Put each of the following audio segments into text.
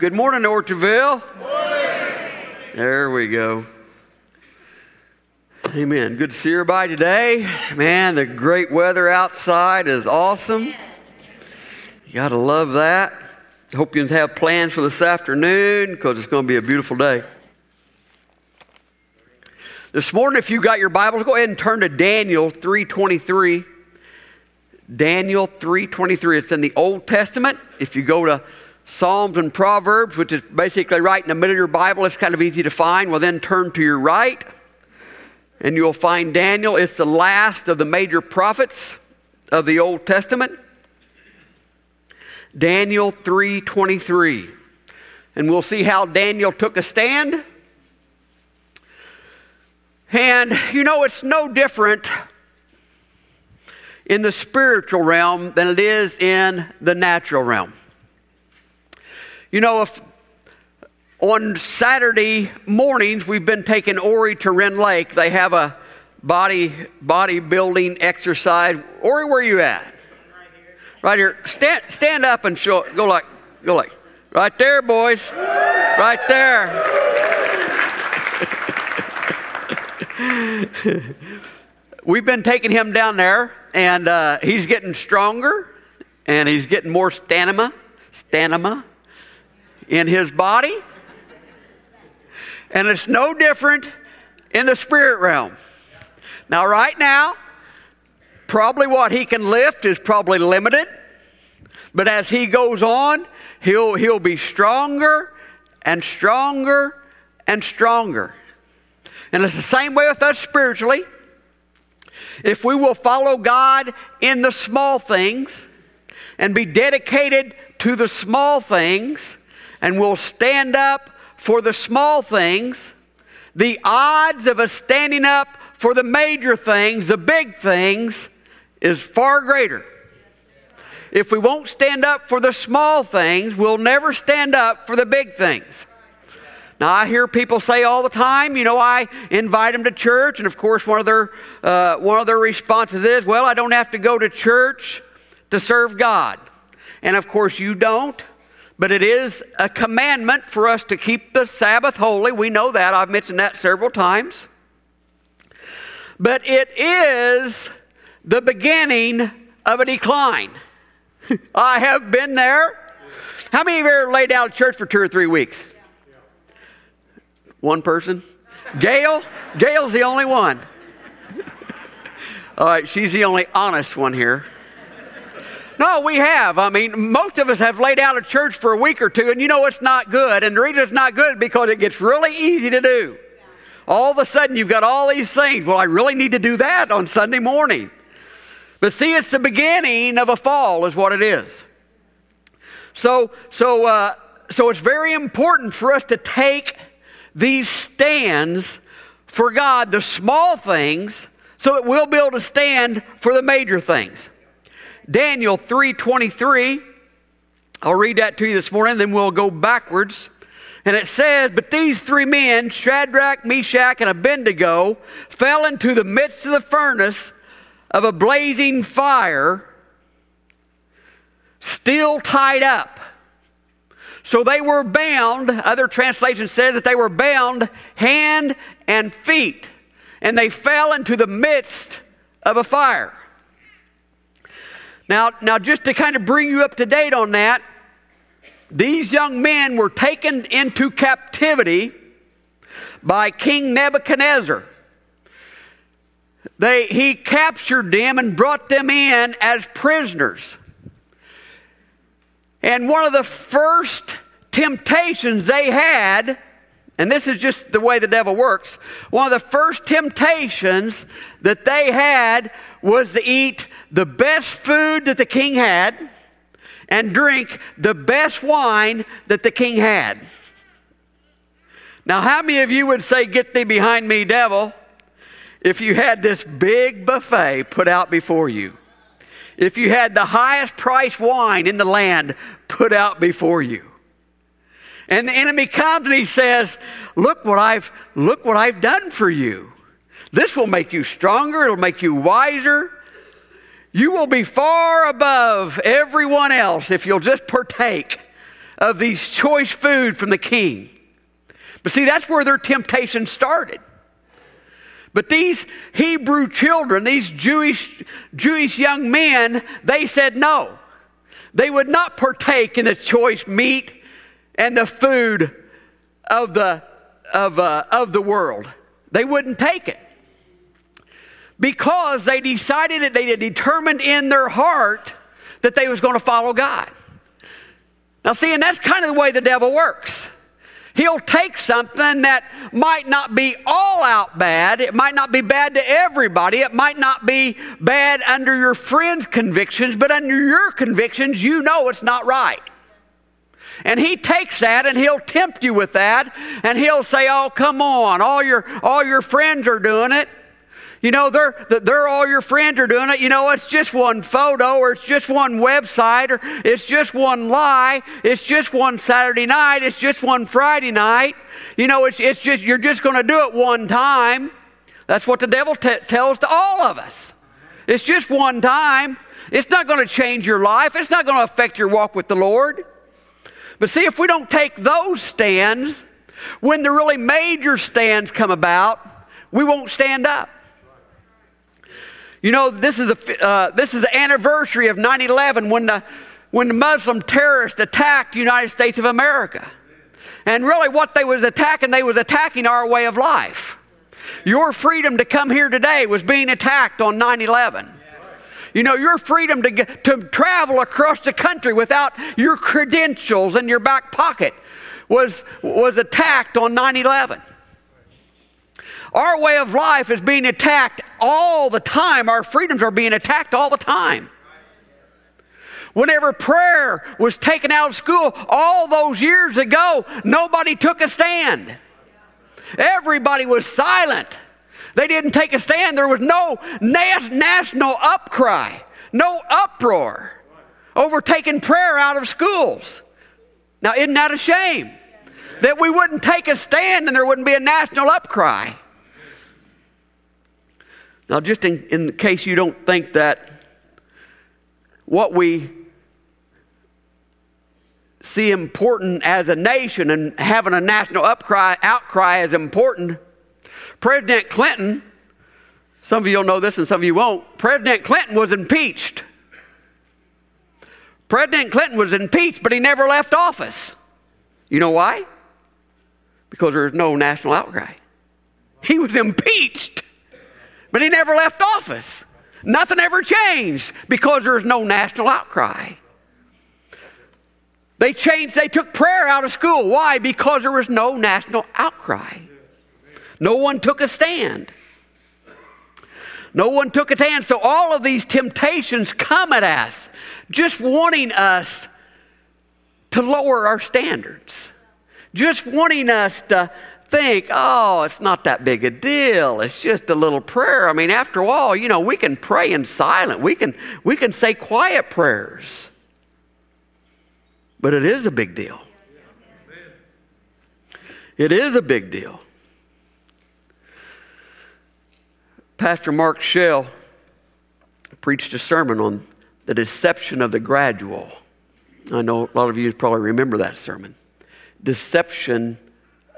Good morning, Orchardville. There we go. Amen. Good to see everybody today. Man, the great weather outside is awesome. You got to love that. Hope you have plans for this afternoon because it's going to be a beautiful day. This morning, if you got your Bibles, go ahead and turn to Daniel 3:23. Daniel 3:23. It's in the Old Testament. If you go to Psalms and Proverbs, which is basically right in the middle of your Bible, it's kind of easy to find. Well, then turn to your right, and you'll find Daniel. It's the last of the major prophets of the Old Testament. Daniel 3:23. And we'll see how Daniel took a stand. And you know, it's no different in the spiritual realm than it is in the natural realm. You know, if on Saturday mornings we've been taking Ori to Rend Lake, they have a body bodybuilding exercise. Ori, where are you at? Right here. Right here. Stand, stand up and show. Go like, go like. Right there, boys. Right there. We've been taking him down there, and uh, he's getting stronger, and he's getting more stamina, stamina in his body. And it's no different in the spirit realm. Now, right now, probably what he can lift is probably limited, but as he goes on, he'll, he'll be stronger and stronger and stronger. And it's the same way with us spiritually. If we will follow God in the small things and be dedicated to the small things and will stand up for the small things, the odds of us standing up for the major things, the big things, is far greater. If we won't stand up for the small things, we'll never stand up for the big things. Now, I hear people say all the time, you know, I invite them to church, and of course, one of their, uh, one of their responses is, well, I don't have to go to church to serve God. And of course, you don't, but it is a commandment for us to keep the Sabbath holy. We know that. I've mentioned that several times. But it is the beginning of a decline. I have been there. How many of you ever laid out church for two or three weeks? One person? Gail? Gail's the only one. All right, she's the only honest one here. No, we have. I mean, most of us have laid out a church for a week or two, and you know it's not good. And the reason it's not good because it gets really easy to do. All of a sudden, you've got all these things. Well, I really need to do that on Sunday morning. But see, it's the beginning of a fall, is what it is. So, so, uh, so it's very important for us to take these stands for God, the small things, so that we'll be able to stand for the major things. Daniel 3:23. I'll read that to you this morning, then we'll go backwards. And it says, But these three men, Shadrach, Meshach, and Abednego, fell into the midst of the furnace of a blazing fire, still tied up. So they were bound, other translation says that they were bound hand and feet, and they fell into the midst of a fire. Now, now just to kind of bring you up to date on that, these young men were taken into captivity by King Nebuchadnezzar. They, he captured them and brought them in as prisoners. And one of the first temptations they had, and this is just the way the devil works, one of the first temptations that they had was to eat the best food that the king had and drink the best wine that the king had. Now, how many of you would say, Get thee behind me, devil, if you had this big buffet put out before you? If you had the highest priced wine in the land put out before you? And the enemy comes and he says, Look what I've, look what I've done for you. This will make you stronger, it'll make you wiser. You will be far above everyone else if you'll just partake of these choice food from the king. But see, that's where their temptation started. But these Hebrew children, these Jewish, Jewish young men, they said no. They would not partake in the choice meat and the food of the, of, uh, of the world. They wouldn't take it because they decided that they had determined in their heart that they was going to follow God. Now, see, and that's kind of the way the devil works. He'll take something that might not be all out bad. It might not be bad to everybody. It might not be bad under your friend's convictions, but under your convictions, you know it's not right. And he takes that and he'll tempt you with that and he'll say, "Oh, come on. All your all your friends are doing it. You know, they're, they're all your friends are doing it. You know, it's just one photo or it's just one website or it's just one lie. It's just one Saturday night. It's just one Friday night. You know, it's, it's just, you're just going to do it one time. That's what the devil t- tells to all of us. It's just one time. It's not going to change your life. It's not going to affect your walk with the Lord. But see, if we don't take those stands, when the really major stands come about, we won't stand up. You know, this is, a, uh, this is the anniversary of 9 11 when the, when the Muslim terrorists attacked the United States of America. And really, what they was attacking, they was attacking our way of life. Your freedom to come here today was being attacked on 9 11. You know, your freedom to, get, to travel across the country without your credentials in your back pocket was, was attacked on 9 11. Our way of life is being attacked all the time. Our freedoms are being attacked all the time. Whenever prayer was taken out of school all those years ago, nobody took a stand. Everybody was silent. They didn't take a stand. There was no national upcry, no uproar over taking prayer out of schools. Now, isn't that a shame? That we wouldn't take a stand and there wouldn't be a national upcry. Now, just in, in case you don't think that what we see important as a nation and having a national upcry, outcry is important, President Clinton, some of you will know this and some of you won't, President Clinton was impeached. President Clinton was impeached, but he never left office. You know why? Because there was no national outcry. He was impeached. But he never left office. Nothing ever changed because there was no national outcry. They changed, they took prayer out of school. Why? Because there was no national outcry. No one took a stand. No one took a stand. So all of these temptations come at us, just wanting us to lower our standards, just wanting us to think, oh, it's not that big a deal. It's just a little prayer. I mean, after all, you know, we can pray in silence. We can, we can say quiet prayers. But it is a big deal. It is a big deal. Pastor Mark Shell preached a sermon on the deception of the gradual. I know a lot of you probably remember that sermon. Deception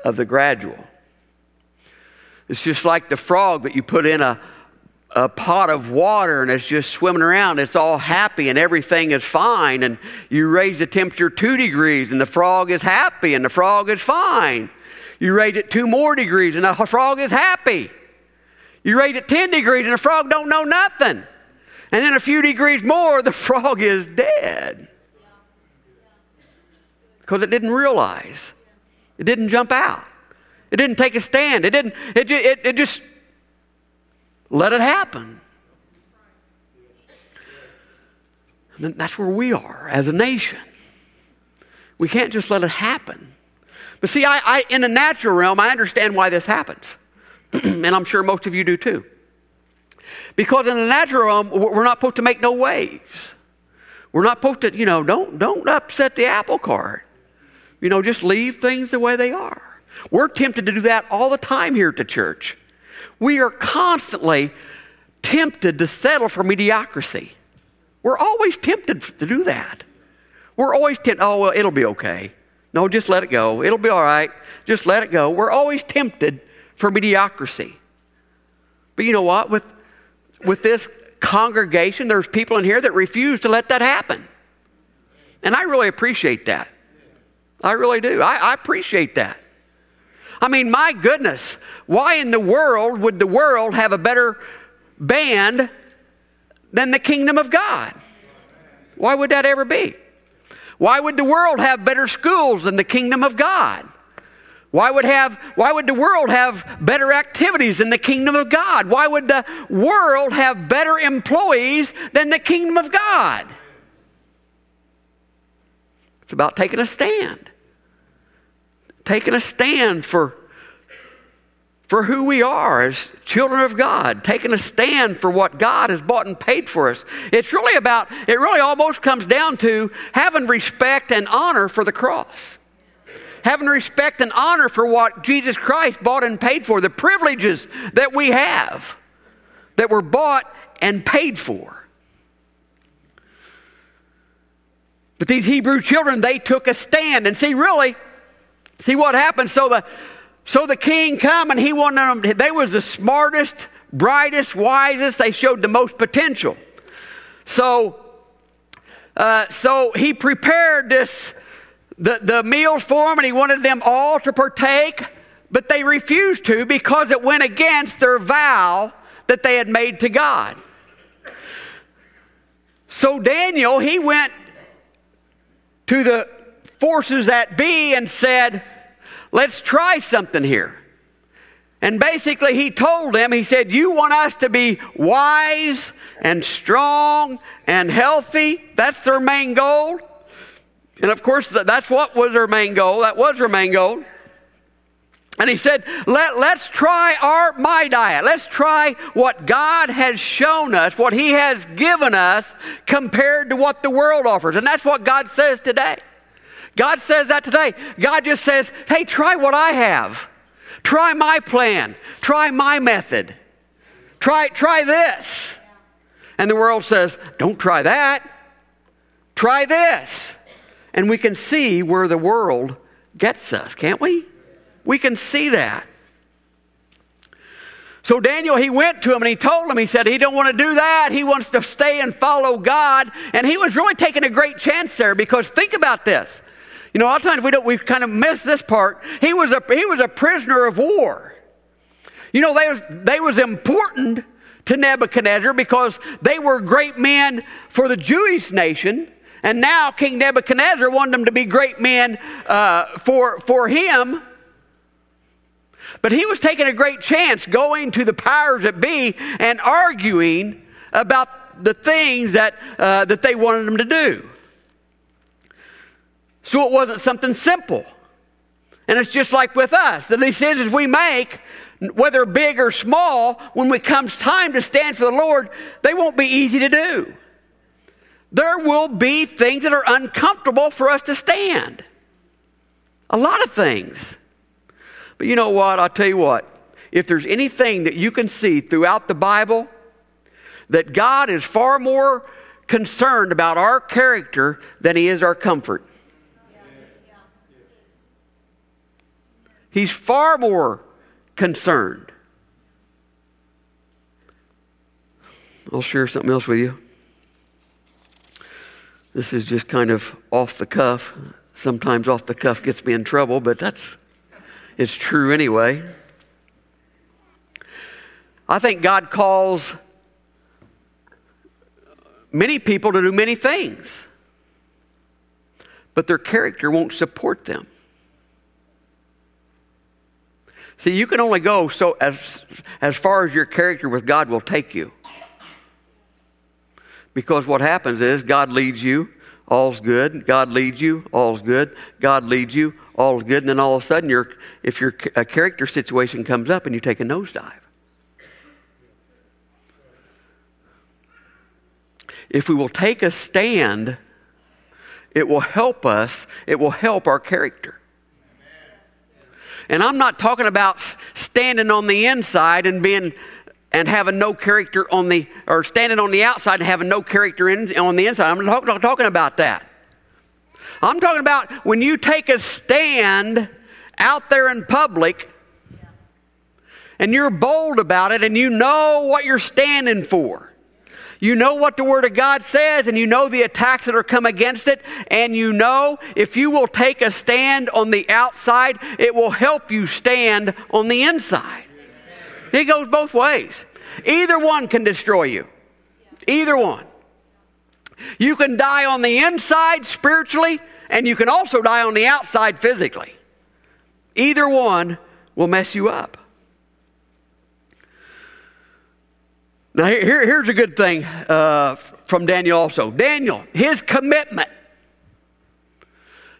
of the gradual. It's just like the frog that you put in a, a pot of water and it's just swimming around. It's all happy and everything is fine. And you raise the temperature two degrees and the frog is happy and the frog is fine. You raise it two more degrees and the frog is happy. You raise it 10 degrees and the frog don't know nothing. And then a few degrees more, the frog is dead. Because it didn't realize. It didn't jump out. It didn't take a stand. It didn't, it, it, it just let it happen. And that's where we are as a nation. We can't just let it happen. But see, I, I, in the natural realm, I understand why this happens. and I'm sure most of you do too. Because in the natural realm, we're not supposed to make no waves. We're not supposed to, you know, don't, don't upset the apple cart. You know, just leave things the way they are. We're tempted to do that all the time here at the church. We are constantly tempted to settle for mediocrity. We're always tempted to do that. We're always tempted, oh, well, it'll be okay. No, just let it go. It'll be all right. Just let it go. We're always tempted for mediocrity. But you know what? With, with this congregation, there's people in here that refuse to let that happen. And I really appreciate that. I really do. I, I appreciate that. I mean, my goodness, why in the world would the world have a better band than the kingdom of God? Why would that ever be? Why would the world have better schools than the kingdom of God? Why would, have, why would the world have better activities than the kingdom of God? Why would the world have better employees than the kingdom of God? It's about taking a stand. Taking a stand for, for who we are as children of God, taking a stand for what God has bought and paid for us. It's really about, it really almost comes down to having respect and honor for the cross having respect and honor for what Jesus Christ bought and paid for, the privileges that we have that were bought and paid for. But these Hebrew children, they took a stand. And see, really, see what happened. So the so the king come and he wanted them, they was the smartest, brightest, wisest, they showed the most potential. So uh, so he prepared this the, the meals for them and he wanted them all to partake, but they refused to because it went against their vow that they had made to God. So Daniel, he went to the forces at B and said, Let's try something here. And basically, he told them, He said, You want us to be wise and strong and healthy? That's their main goal. And of course, that's what was her main goal. That was her main goal. And he said, Let, let's try our, my diet. Let's try what God has shown us, what He has given us, compared to what the world offers. And that's what God says today. God says that today. God just says, Hey, try what I have. Try my plan. Try my method. Try, try this. And the world says, Don't try that. Try this. And we can see where the world gets us, can't we? We can see that. So Daniel, he went to him and he told him, he said he don't want to do that. He wants to stay and follow God. And he was really taking a great chance there because think about this. You know, a lot of times we don't, we kind of miss this part. He was a, he was a prisoner of war. You know, they was, they was important to Nebuchadnezzar because they were great men for the Jewish nation. And now King Nebuchadnezzar wanted them to be great men uh, for, for him. But he was taking a great chance going to the powers that be and arguing about the things that, uh, that they wanted him to do. So it wasn't something simple. And it's just like with us the decisions we make, whether big or small, when it comes time to stand for the Lord, they won't be easy to do there will be things that are uncomfortable for us to stand. A lot of things. But you know what? I'll tell you what. If there's anything that you can see throughout the Bible, that God is far more concerned about our character than He is our comfort. He's far more concerned. I'll share something else with you. This is just kind of off the cuff. Sometimes off the cuff gets me in trouble, but that's it's true anyway. I think God calls many people to do many things, but their character won't support them. See, you can only go so as, as far as your character with God will take you. Because what happens is God leads you, all's good. God leads you, all's good. God leads you, all's good. And then all of a sudden, your, if your a character situation comes up and you take a nosedive. If we will take a stand, it will help us, it will help our character. And I'm not talking about standing on the inside and being and having no character on the, or standing on the outside and having no character in, on the inside. I'm not, not talking about that. I'm talking about when you take a stand out there in public and you're bold about it and you know what you're standing for. You know what the Word of God says, and you know the attacks that are come against it, and you know if you will take a stand on the outside, it will help you stand on the inside. It goes both ways. Either one can destroy you. Either one. You can die on the inside spiritually, and you can also die on the outside physically. Either one will mess you up. Now, here, here's a good thing uh, from Daniel also. Daniel, his commitment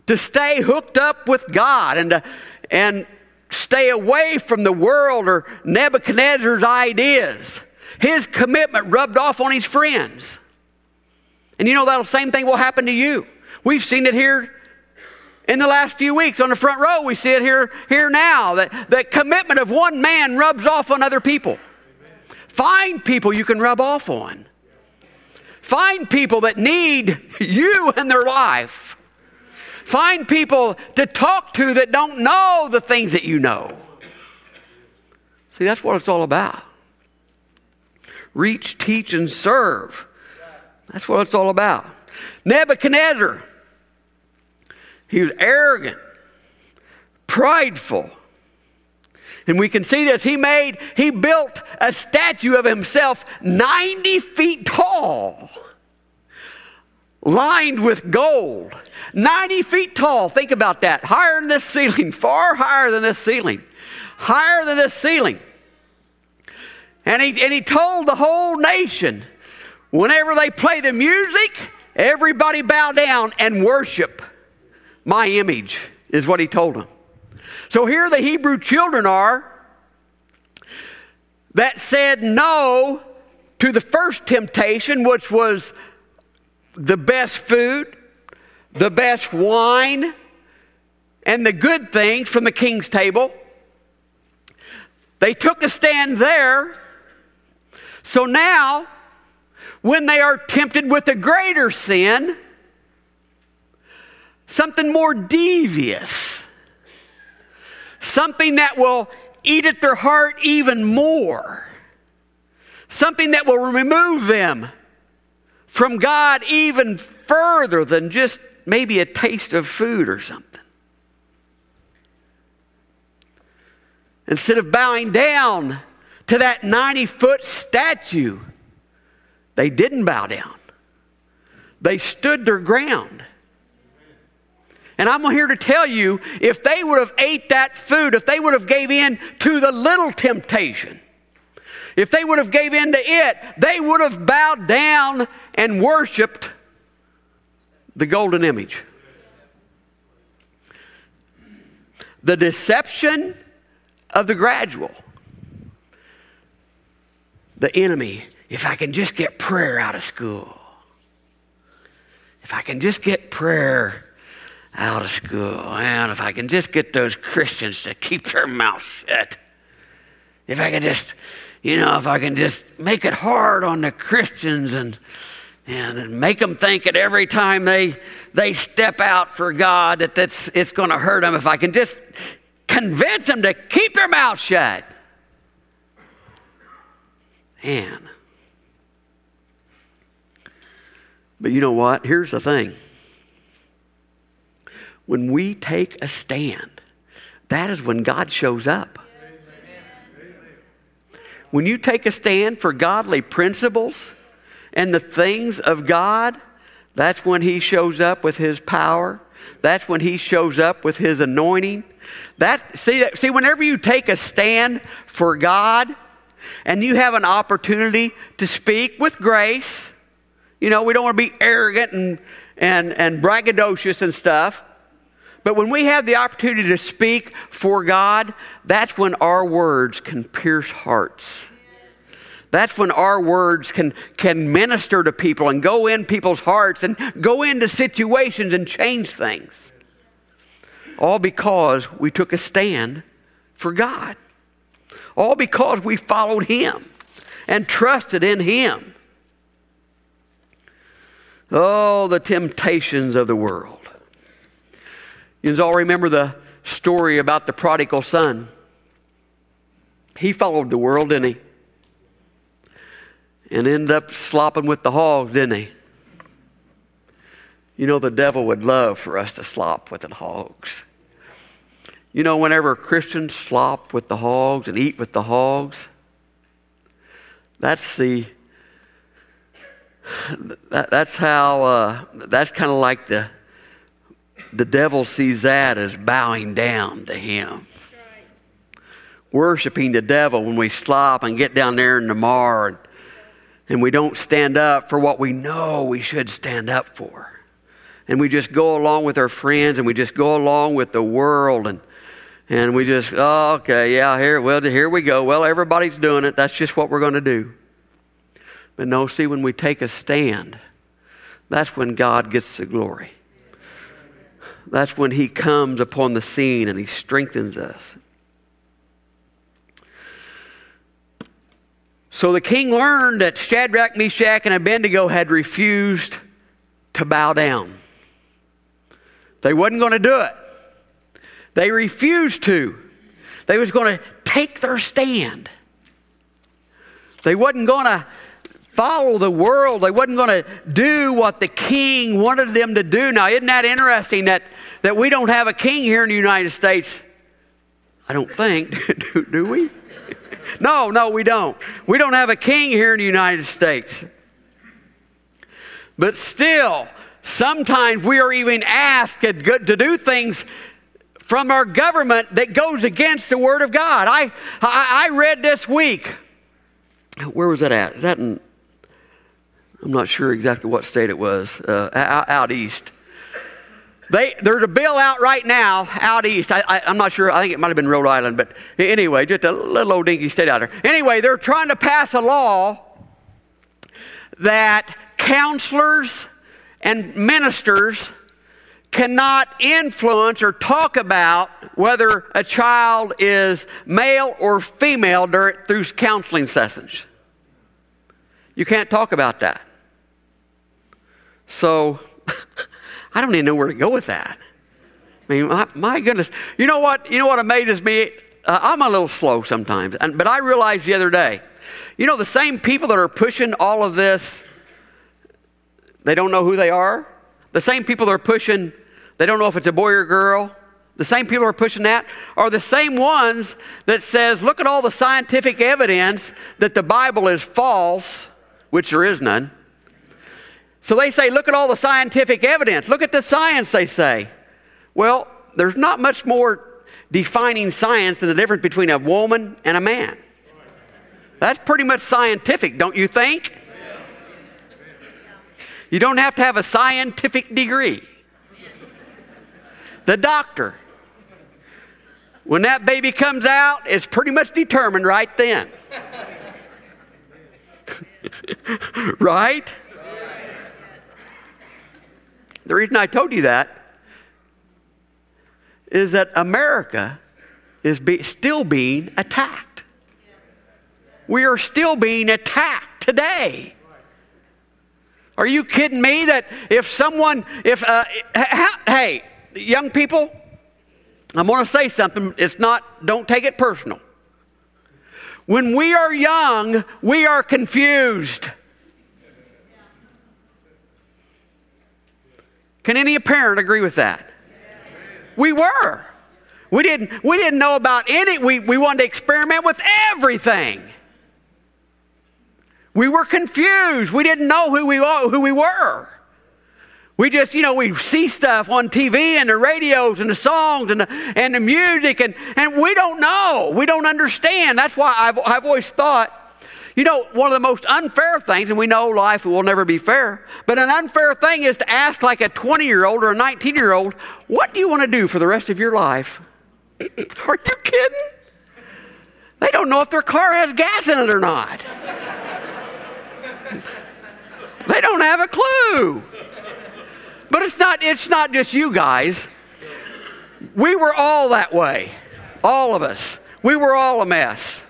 to stay hooked up with God and, to, and stay away from the world or Nebuchadnezzar's ideas, his commitment rubbed off on his friends. And you know that same thing will happen to you. We've seen it here in the last few weeks on the front row. We see it here, here now. That the commitment of one man rubs off on other people. Find people you can rub off on. Find people that need you in their life. Find people to talk to that don't know the things that you know. See, that's what it's all about. Reach, teach, and serve. That's what it's all about. Nebuchadnezzar, he was arrogant, prideful and we can see this. He made, he built a statue of himself 90 feet tall, lined with gold. 90 feet tall. Think about that. Higher than this ceiling, far higher than this ceiling, higher than this ceiling. And he, and he told the whole nation whenever they play the music, everybody bow down and worship my image, is what he told them. So here the Hebrew children are that said no to the first temptation, which was the best food, the best wine, and the good things from the king's table. They took a stand there. So now, when they are tempted with a greater sin, something more devious, something that will eat at their heart even more, something that will remove them from God even further than just maybe a taste of food or something. Instead of bowing down to that 90 foot statue, they didn't bow down. They stood their ground. And I'm here to tell you if they would have ate that food, if they would have gave in to the little temptation, if they would have gave in to it, they would have bowed down and worshiped the golden image. The deception of the gradual. The enemy, if I can just get prayer out of school, if I can just get prayer out of school. And if I can just get those Christians to keep their mouth shut, if I can just, you know, if I can just make it hard on the Christians and and make them think that every time they they step out for God that that's it's going to hurt them. If I can just convince them to keep their mouth shut, man. But you know what? Here's the thing when we take a stand, that is when God shows up. When you take a stand for godly principles and the things of God, that's when He shows up with His power. That's when He shows up with His anointing. That see, see, whenever you take a stand for God and you have an opportunity to speak with grace, you know, we don't want to be arrogant and, and, and braggadocious and stuff. But when we have the opportunity to speak for God, that's when our words can pierce hearts. That's when our words can, can minister to people and go in people's hearts and go into situations and change things. All because we took a stand for God. All because we followed Him and trusted in Him. Oh, the temptations of the world. You all remember the story about the prodigal son. He followed the world, didn't he? And ended up slopping with the hogs, didn't he? You know, the devil would love for us to slop with the hogs. You know, whenever Christians slop with the hogs and eat with the hogs, that's the that, that's how uh, that's kind of like the the devil sees that as bowing down to him. Worshiping the devil when we slop and get down there in the mar and, and we don't stand up for what we know we should stand up for. And we just go along with our friends and we just go along with the world and and we just oh okay yeah here well here we go. Well everybody's doing it. That's just what we're going to do. But no, see, when we take a stand, that's when God gets the glory. That's when He comes upon the scene and He strengthens us. So the king learned that Shadrach, Meshach, and Abednego had refused to bow down. They wasn't going to do it. They refused to. They was going to take their stand. They wasn't going to follow the world. They wasn't going to do what the king wanted them to do. Now, isn't that interesting that, that we don't have a king here in the United States? I don't think. do, do we? no, no, we don't. We don't have a king here in the United States. But still, sometimes we are even asked to do things from our government that goes against the Word of God. I, I, I read this week. Where was that at? Is that in I'm not sure exactly what state it was, uh, out, out, east. They, there's a bill out right now out east. I, am not sure. I think it might have been Rhode Island, but anyway, just a little old dinky state out there. Anyway, they're trying to pass a law that counselors and ministers cannot influence or talk about whether a child is male or female during, through counseling sessions. You can't talk about that. So I don't even know where to go with that. I mean, my, my goodness. You know what? You know what amazes me? Uh, I'm a little slow sometimes, and, but I realized the other day, you know, the same people that are pushing all of this, they don't know who they are. The same people that are pushing, they don't know if it's a boy or girl. The same people are pushing that are the same ones that says, look at all the scientific evidence that the Bible is false, which there is none. So they say, look at all the scientific evidence. Look at the science, they say. Well, there's not much more defining science than the difference between a woman and a man. That's pretty much scientific, don't you think? You don't have to have a scientific degree. The doctor, when that baby comes out, it's pretty much determined right then. right? The reason I told you that is that America is be, still being attacked. We are still being attacked today. Are you kidding me that if someone, if, uh, hey, young people, I'm going to say something. It's not, don't take it personal. When we are young, we are confused. Can any parent agree with that? We were. We didn't, we didn't know about any, we, we wanted to experiment with everything. We were confused. We didn't know who we, who we were. We just, you know, we see stuff on TV and the radios and the songs and the, and the music, and, and we don't know. We don't understand. That's why I've, I've always thought you know, one of the most unfair things, and we know life will never be fair, but an unfair thing is to ask like a 20 year old or a 19 year old, what do you want to do for the rest of your life? Are you kidding? They don't know if their car has gas in it or not. they don't have a clue. But it's not, it's not just you guys. We were all that way. All of us. We were all a mess.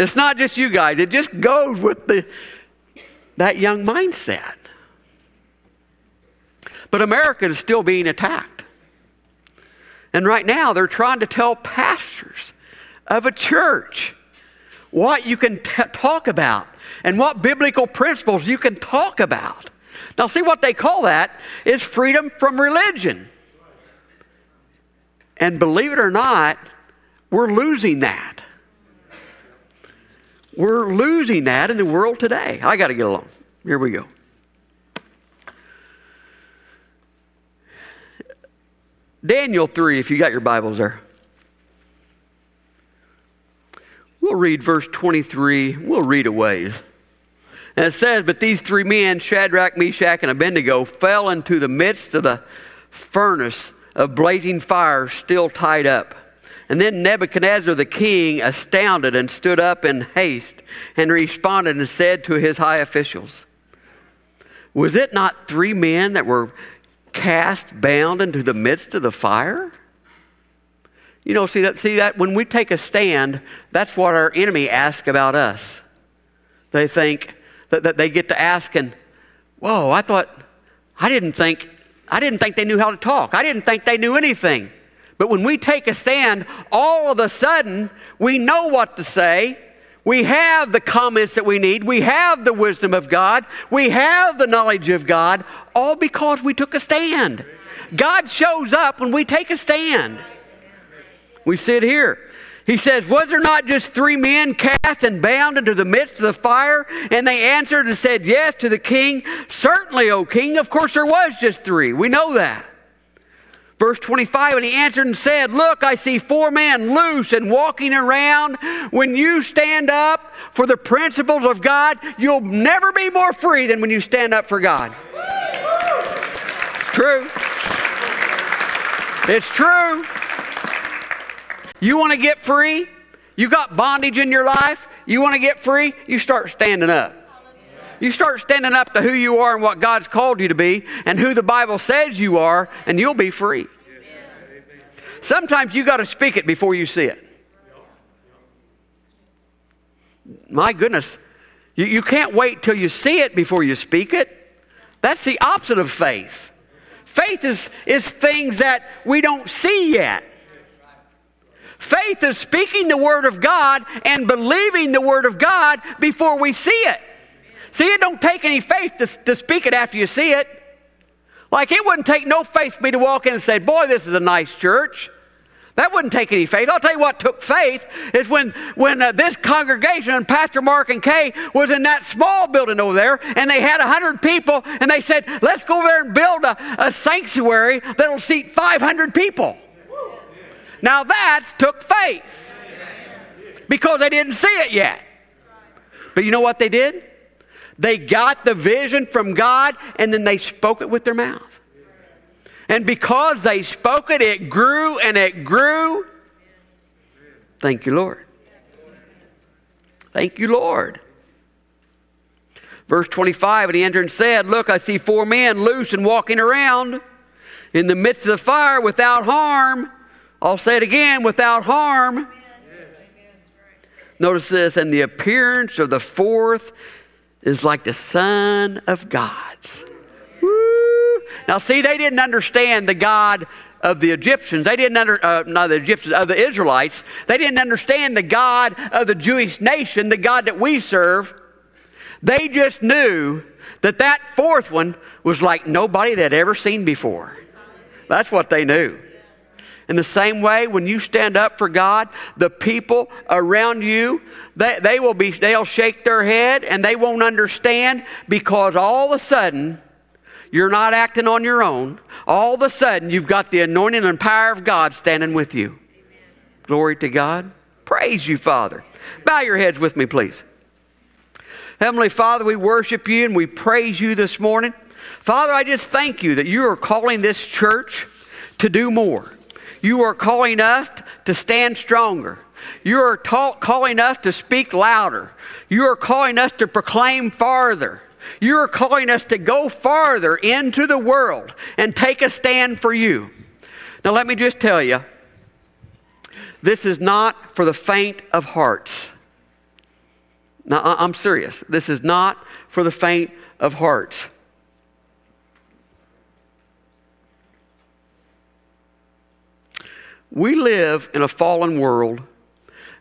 It's not just you guys, it just goes with the, that young mindset. But America is still being attacked. And right now, they're trying to tell pastors of a church what you can t- talk about and what biblical principles you can talk about. Now, see what they call that is freedom from religion. And believe it or not, we're losing that. We're losing that in the world today. I got to get along. Here we go. Daniel 3, if you got your Bibles there. We'll read verse 23. We'll read a ways. And it says, But these three men, Shadrach, Meshach, and Abednego, fell into the midst of the furnace of blazing fire, still tied up. And then Nebuchadnezzar the king, astounded, and stood up in haste and responded and said to his high officials, Was it not three men that were cast bound into the midst of the fire? You know, see that, see that when we take a stand, that's what our enemy asks about us. They think that, that they get to asking, Whoa, I thought, I didn't think, I didn't think they knew how to talk. I didn't think they knew anything. But when we take a stand, all of a sudden, we know what to say. We have the comments that we need. We have the wisdom of God. We have the knowledge of God all because we took a stand. God shows up when we take a stand. We sit here. He says, Was there not just three men cast and bound into the midst of the fire? And they answered and said, Yes, to the king. Certainly, O king. Of course, there was just three. We know that. Verse 25, and he answered and said, Look, I see four men loose and walking around. When you stand up for the principles of God, you'll never be more free than when you stand up for God. True. It's true. You want to get free? You got bondage in your life? You want to get free? You start standing up. You start standing up to who you are and what God's called you to be and who the Bible says you are, and you'll be free. Sometimes you got to speak it before you see it. My goodness, you, you can't wait till you see it before you speak it. That's the opposite of faith. Faith is, is things that we don't see yet. Faith is speaking the Word of God and believing the Word of God before we see it. See, it don't take any faith to, to speak it after you see it. Like it wouldn't take no faith for me to walk in and say, Boy, this is a nice church. That wouldn't take any faith. I'll tell you what took faith is when, when uh, this congregation and Pastor Mark and Kay was in that small building over there and they had 100 people and they said, let's go there and build a, a sanctuary that'll seat 500 people. Now that took faith because they didn't see it yet. But you know what they did? They got the vision from God and then they spoke it with their mouth. And because they spoke it, it grew and it grew. Thank you, Lord. Thank you, Lord. Verse 25, and he entered and said, Look, I see four men loose and walking around in the midst of the fire without harm. I'll say it again without harm. Notice this, and the appearance of the fourth is like the Son of God's. Woo. Now, see, they didn't understand the God of the Egyptians. They didn't under, uh, not the Egyptians, of the Israelites. They didn't understand the God of the Jewish nation, the God that we serve. They just knew that that fourth one was like nobody they'd ever seen before. That's what they knew. In the same way, when you stand up for God, the people around you, they, they will be, they'll shake their head and they won't understand because all of a sudden, you're not acting on your own. All of a sudden, you've got the anointing and power of God standing with you. Amen. Glory to God. Praise you, Father. Bow your heads with me, please. Heavenly Father, we worship you and we praise you this morning. Father, I just thank you that you are calling this church to do more. You are calling us to stand stronger. You are ta- calling us to speak louder. You are calling us to proclaim farther. You are calling us to go farther into the world and take a stand for you. Now, let me just tell you this is not for the faint of hearts. Now, I'm serious. This is not for the faint of hearts. We live in a fallen world.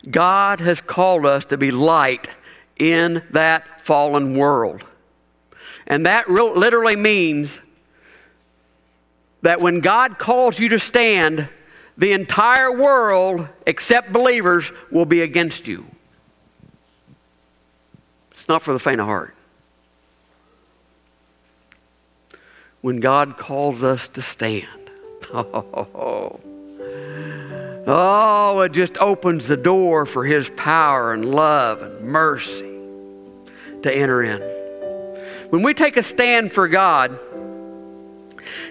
God has called us to be light in that fallen world. And that literally means that when God calls you to stand, the entire world, except believers, will be against you. It's not for the faint of heart. When God calls us to stand, oh, oh, it just opens the door for His power and love and mercy to enter in. When we take a stand for God,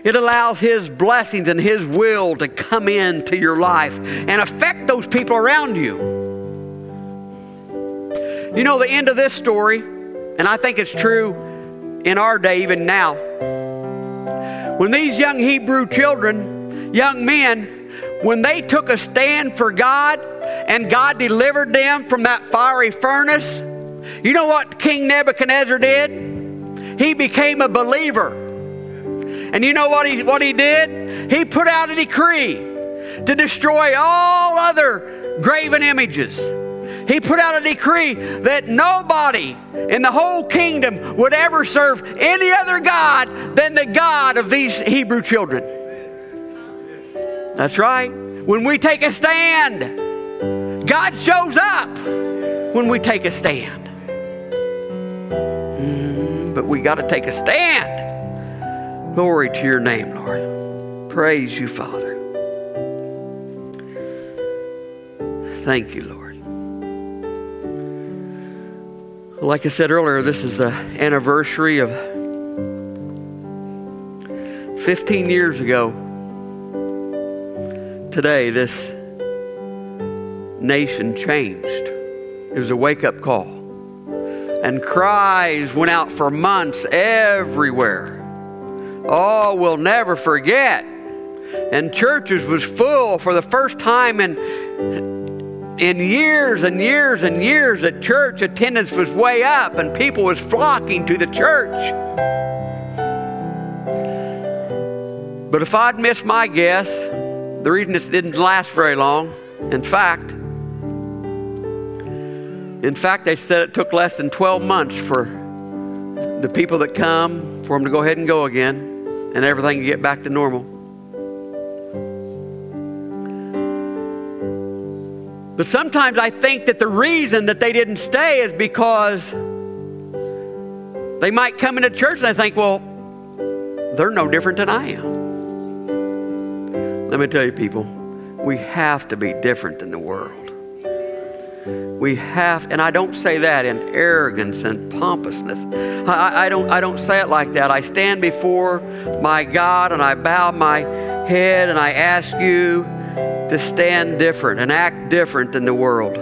it allows His blessings and His will to come into your life and affect those people around you. You know, the end of this story, and I think it's true in our day, even now. When these young Hebrew children, young men, when they took a stand for God and God delivered them from that fiery furnace, you know what King Nebuchadnezzar did? He became a believer. And you know what he, what he did? He put out a decree to destroy all other graven images. He put out a decree that nobody in the whole kingdom would ever serve any other God than the God of these Hebrew children. That's right. When we take a stand, God shows up when we take a stand. Mm, but we got to take a stand. Glory to your name, Lord. Praise you, Father. Thank you, Lord. Like I said earlier, this is the anniversary of 15 years ago. Today, this nation changed. It was a wake up call. And cries went out for months everywhere Oh, we'll never forget. And churches was full for the first time in in years and years and years that church attendance was way up and people was flocking to the church. But if I'd missed my guess, the reason it didn't last very long, in fact, in fact, they said it took less than 12 months for the people that come for them to go ahead and go again and everything to get back to normal. But sometimes I think that the reason that they didn't stay is because they might come into church and they think, well, they're no different than I am. Let me tell you, people, we have to be different than the world. We have, and I don't say that in arrogance and pompousness. I, I, don't, I don't say it like that. I stand before my God and I bow my head and I ask you to stand different and act different than the world.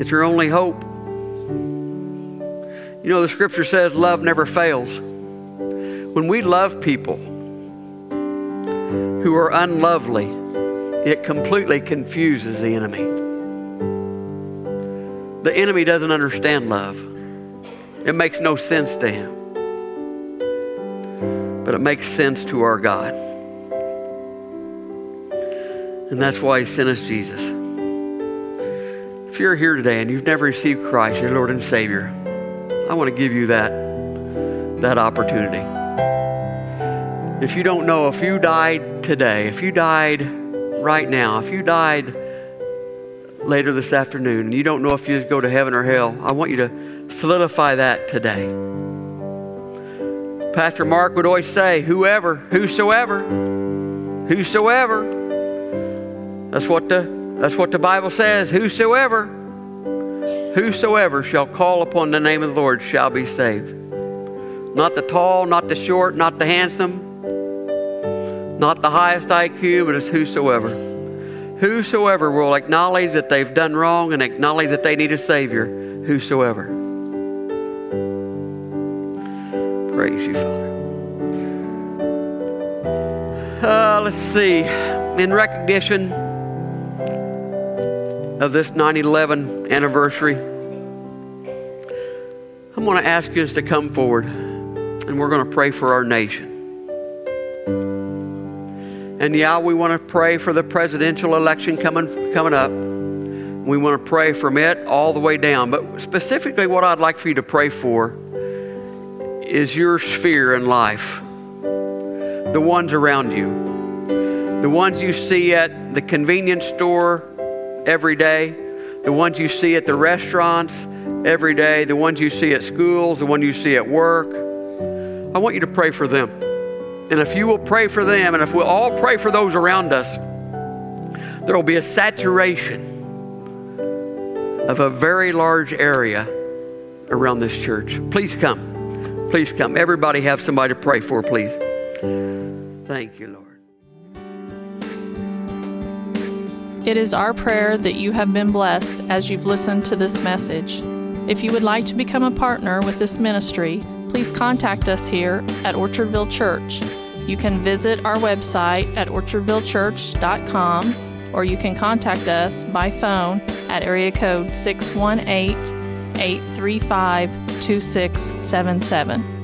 It's your only hope. You know, the scripture says love never fails. When we love people who are unlovely, it completely confuses the enemy. The enemy doesn't understand love, it makes no sense to him. But it makes sense to our God. And that's why he sent us Jesus. If you're here today and you've never received Christ, your Lord and Savior, I want to give you that, that opportunity. If you don't know, if you died today, if you died right now, if you died later this afternoon and you don't know if you go to heaven or hell, I want you to solidify that today. Pastor Mark would always say, whoever, whosoever, whosoever. That's what the that's what the Bible says. Whosoever, whosoever shall call upon the name of the Lord shall be saved. Not the tall, not the short, not the handsome, not the highest IQ, but it's whosoever. Whosoever will acknowledge that they've done wrong and acknowledge that they need a Savior. Whosoever. Praise you, Father. Uh, let's see. In recognition of this 9 11 anniversary, I'm going to ask us to come forward and we're going to pray for our nation. And yeah, we want to pray for the presidential election coming, coming up. We want to pray from it all the way down. But specifically, what I'd like for you to pray for is your sphere in life, the ones around you, the ones you see at the convenience store every day, the ones you see at the restaurants every day, the ones you see at schools, the ones you see at work. I want you to pray for them. And if you will pray for them, and if we'll all pray for those around us, there will be a saturation of a very large area around this church. Please come. Please come. Everybody have somebody to pray for, please. Thank you, Lord. It is our prayer that you have been blessed as you've listened to this message. If you would like to become a partner with this ministry, please contact us here at Orchardville Church. You can visit our website at orchardvillechurch.com or you can contact us by phone at area code 618 835 2677.